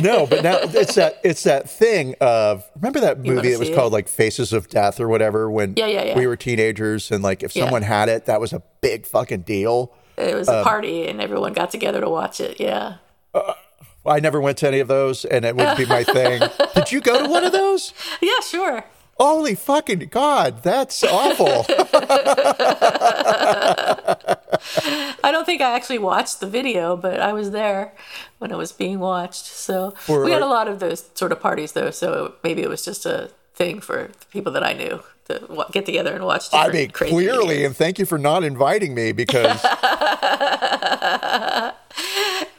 No, but now it's that it's that thing of remember that movie that was it? called like Faces of Death or whatever when Yeah, yeah, yeah. we were teenagers and like if someone had it that was a big fucking deal. It was a um, party, and everyone got together to watch it. Yeah. Uh, I never went to any of those and it wouldn't be my thing. Did you go to one of those? Yeah, sure. Holy fucking god, that's awful. I don't think I actually watched the video, but I was there when it was being watched. So For- we had a lot of those sort of parties, though. So maybe it was just a thing for the people that I knew to get together and watch. I mean, clearly, videos. and thank you for not inviting me because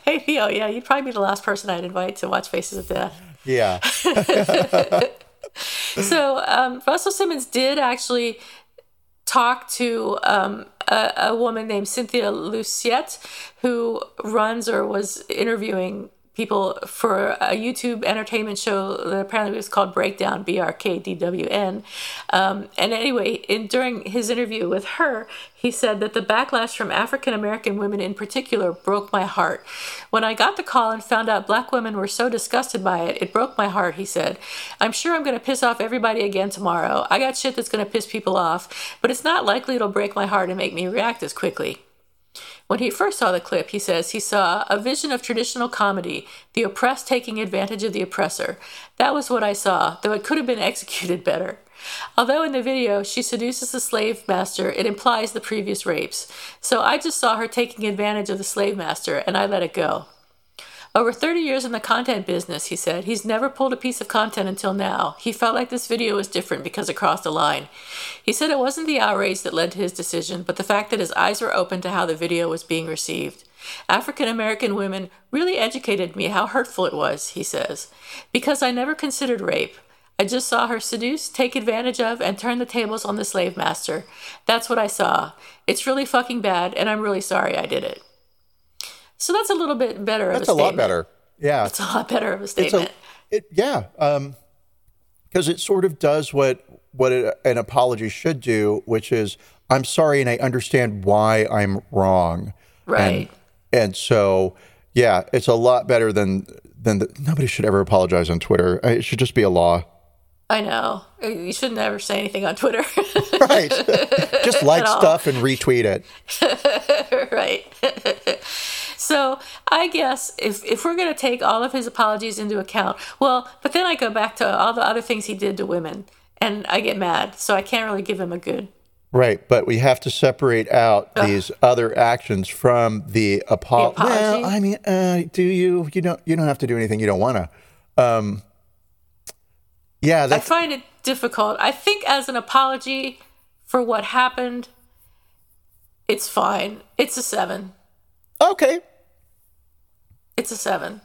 Hey Theo, yeah, you'd probably be the last person I'd invite to watch Faces of Death. yeah. So um, Russell Simmons did actually talk to um, a, a woman named Cynthia Luciette, who runs or was interviewing people for a YouTube entertainment show that apparently was called Breakdown, B R K D W N. Um, and anyway, in, during his interview with her, he said that the backlash from African American women in particular broke my heart. When I got the call and found out black women were so disgusted by it, it broke my heart, he said. I'm sure I'm going to piss off everybody again tomorrow. I got shit that's going to piss people off, but it's not likely it'll break my heart and make me react as quickly. When he first saw the clip, he says he saw a vision of traditional comedy, the oppressed taking advantage of the oppressor. That was what I saw, though it could have been executed better. Although in the video she seduces the slave master, it implies the previous rapes. So I just saw her taking advantage of the slave master, and I let it go. Over 30 years in the content business, he said, he's never pulled a piece of content until now. He felt like this video was different because it crossed a line. He said it wasn't the outrage that led to his decision, but the fact that his eyes were open to how the video was being received. African American women really educated me how hurtful it was, he says, because I never considered rape. I just saw her seduce, take advantage of, and turn the tables on the slave master. That's what I saw. It's really fucking bad, and I'm really sorry I did it. So that's a little bit better of That's a a lot better. Yeah. It's a lot better of a statement. a, it, yeah. Um, because it sort of does what what it, an apology should do, which is I'm sorry and I understand why I'm wrong. Right. And, and so, yeah, it's a lot better than than the, nobody should ever apologize on Twitter. It should just be a law. I know. You should never say anything on Twitter. Right. just like stuff and retweet it. right. So I guess if if we're gonna take all of his apologies into account, well, but then I go back to all the other things he did to women, and I get mad. So I can't really give him a good. Right, but we have to separate out these other actions from the, apo- The apology? Well, I mean, uh, do you? You don't. You don't have to do anything you don't want to. Um, Yeah, I find it difficult. I think as an apology for what happened, it's fine. It's a seven. Okay. It's a seven.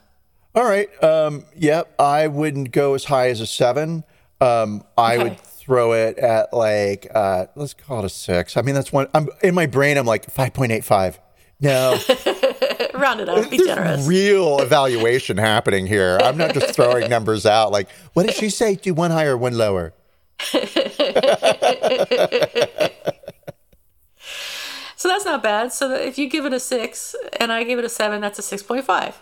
All right. Um, yep. I wouldn't go as high as a seven. Um, I Okay. would throw it at like uh, let's call it a six. I mean, that's one. I'm in my brain. I'm like five point eight five. No, Round it up. Be there's generous. real evaluation happening here. I'm not just throwing numbers out. Like, what did she say? Do one higher, one lower. So that's not bad. So if you give it a six and I give it a seven, that's a six point five.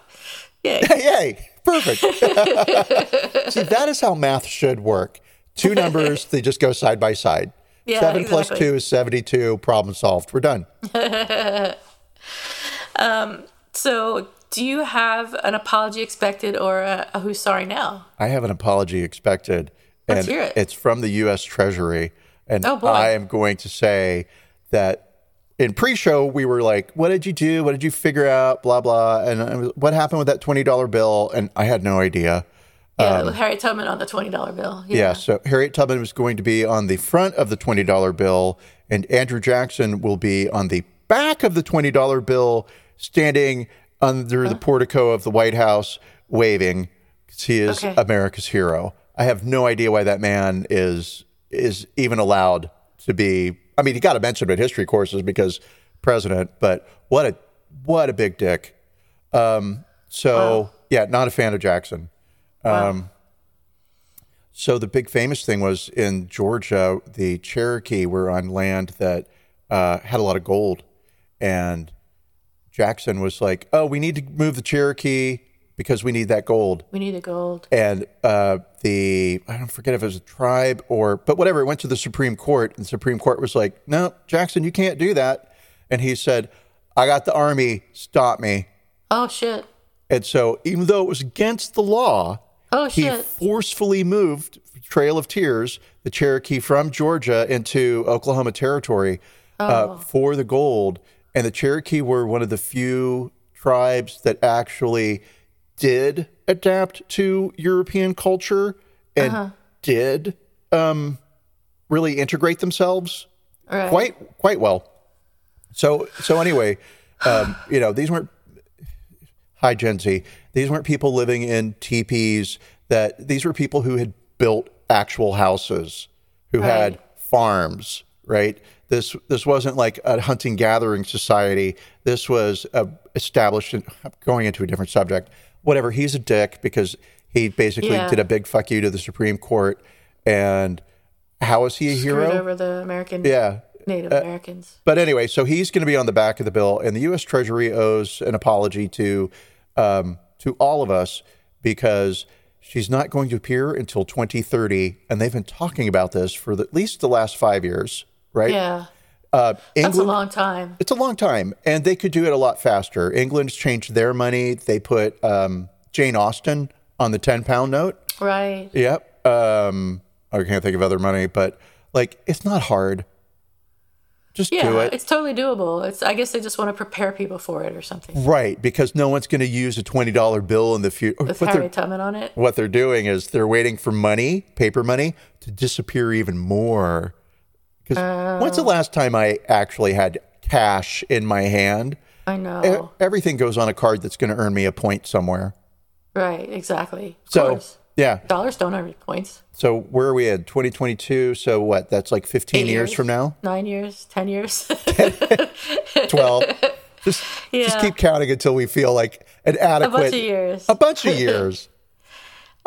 Yay. Yay! Perfect. See, that is how math should work. Two numbers, they just go side by side. Yeah, Seven exactly. two is 72. Problem solved. We're done. Um, so do you have an apology expected or a, a who's sorry now? I have an apology expected, and Let's hear it. it's from the U.S. Treasury. And Oh. I am going to say that in pre-show we were like, "What did you do? What did you figure out? Blah blah." And I what happened with that twenty dollar bill? And I had no idea. Yeah, with Harry Tubman on the twenty dollar bill. Um, Yeah. So Harriet Tubman was going to be on the front of the twenty dollar bill, and Andrew Jackson will be on the back of the twenty dollar bill, standing under the portico of the White House, waving. He is Okay. America's hero. I have no idea why that man is is even allowed to be. I mean, he got to mention him at history courses because president. But what a what a big dick. Um, so yeah, not a fan of Jackson. Um, so the big famous thing was in Georgia, the Cherokee were on land that uh, had a lot of gold, and Jackson was like, "Oh, we need to move the Cherokee because we need that gold." We need the gold. And uh, the I don't forget if it was a tribe or, but whatever, it went to the Supreme Court, and the Supreme Court was like, "No, Jackson, you can't do that." And he said, "I got the army, stop me." Oh shit. And so, even though it was against the law, Oh shit, he forcefully moved Trail of Tears, the Cherokee from Georgia into Oklahoma Territory uh, Oh. for the gold. And the Cherokee were one of the few tribes that actually did adapt to European culture and Uh-huh. did um, really integrate themselves Right. quite quite well. So so anyway, um, you know these weren't hi Gen Z. These weren't people living in teepees. That these were people who had built actual houses, who had farms. Right. This this wasn't like a hunting gathering society. This was uh, established. In, going into a different subject. Whatever. He's a dick because he basically Yeah. did a big fuck you to the Supreme Court. And how is he a Screwed hero? over the American Yeah. Native Americans. But anyway, so he's going to be on the back of the bill, and the U.S. Treasury owes an apology to um, to all of us because she's not going to appear until 2030, and they've been talking about this for the, at least the last five years, right? Yeah. Uh, That's a long time. it's a long time, and they could do it a lot faster. England's changed their money; they put um, Jane Austen on the 10 pound note. Right. Yep. Um, I can't think of other money, but like it's not hard. Just Yeah, do it. it's totally doable. It's I guess they just want to prepare people for it or something. Right, because no one's going to use a twenty dollar bill in the future. With What Tubman on it. what they're doing is they're waiting for money, paper money, to disappear even more. Because when's the oh. last time I actually had cash in my hand? I know. Everything goes on a card that's going to earn me a point somewhere. Right, exactly. Of So course. yeah, Dollars don't earn points. so where are we at? Twenty twenty two. So what? That's like 15 years from now. Nine years, ten years. Twelve. just just keep counting until we feel like an adequate. a bunch of years. a bunch of years.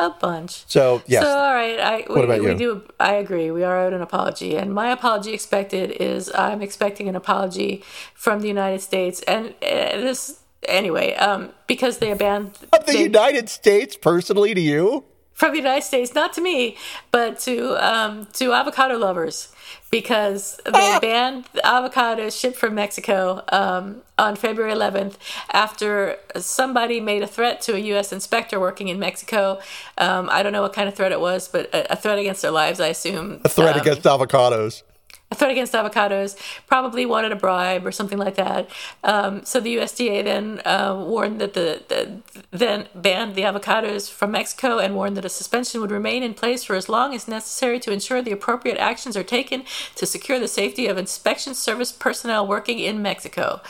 A bunch. So yes, So all right, I we, about we do. I agree. We are out an apology, and my apology expected is I'm expecting an apology from the United States, and uh, this anyway, um, because they banned of the they- United States personally to you. From the United States, not to me, but to um, to avocado lovers, because they banned the avocados shipped from Mexico um, on February 11th after somebody made a threat to a U.S. inspector working in Mexico. Um, I don't know what kind of threat it was, but a, a threat against their lives, I assume. A threat Um, against avocados. A threat against avocados, probably wanted a bribe or something like that. Um, so the USDA then uh, warned that the, the, then banned the avocados from Mexico and warned that a suspension would remain in place for as long as necessary to ensure the appropriate actions are taken to secure the safety of inspection service personnel working in Mexico.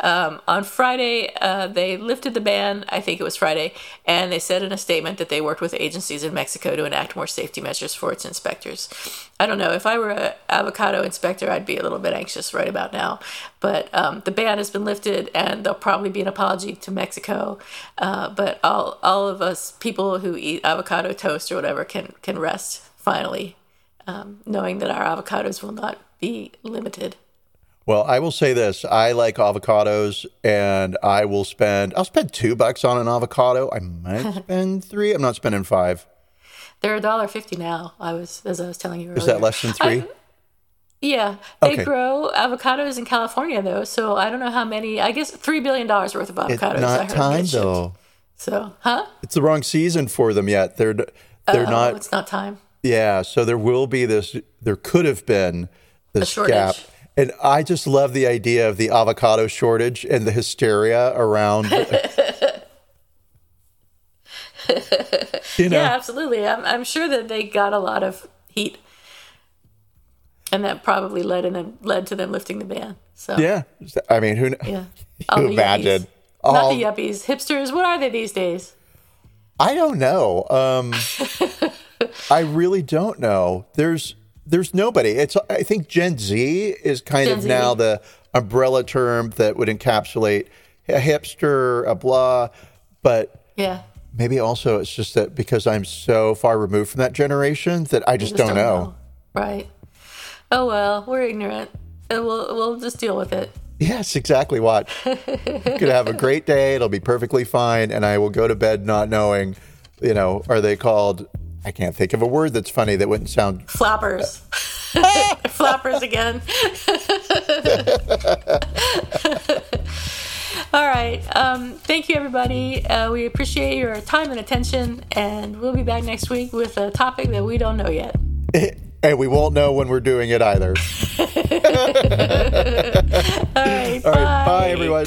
Um, on Friday, uh, they lifted the ban. I think it was Friday, and they said in a statement that they worked with agencies in Mexico to enact more safety measures for its inspectors. I don't know if I were an avocado inspector, I'd be a little bit anxious right about now. But um, the ban has been lifted, and there'll probably be an apology to Mexico. Uh, but all all of us people who eat avocado toast or whatever can can rest finally, um, knowing that our avocados will not be limited. Well, I will say this: I like avocados, and I will spend. I'll spend two bucks on an avocado. I might spend three. I'm not spending five. They're a dollar fifty now. I was as I was telling you earlier. Is that less than three? I- yeah, they Okay. grow avocados in California though, so I don't know how many. I guess three billion dollars worth of avocados. it's I not heard time though. So, huh? It's the wrong season for them yet. They're they're oh, not. It's not time. Yeah, so there will be this. There could have been this shortage. gap, and I just love the idea of the avocado shortage and the hysteria around. you know, Yeah, absolutely. I'm, I'm sure that they got a lot of heat, and that probably led in them led to them lifting the ban. So yeah. I mean, who? yeah. The imagine? All- Not the yuppies, hipsters. What are they these days? I don't know. Um, I really don't know. There's there's nobody. It's I think Gen Z is kind Gen of Z. now the umbrella term that would encapsulate a hipster, a blah, but Yeah. Maybe also it's just that because I'm so far removed from that generation that I just, Just don't, know. Right. Oh well, we're ignorant. And we'll we'll just deal with it. Yes, exactly. What? I'm gonna have a great day. It'll be perfectly fine, and I will go to bed not knowing. You know, are they called? I can't think of a word that's funny that wouldn't sound Flappers. Flappers again. All right. Um, thank you, everybody. Uh, we appreciate your time and attention, and we'll be back next week with a topic that we don't know yet. and we won't know when we're doing it either. All right. All right, bye everyone.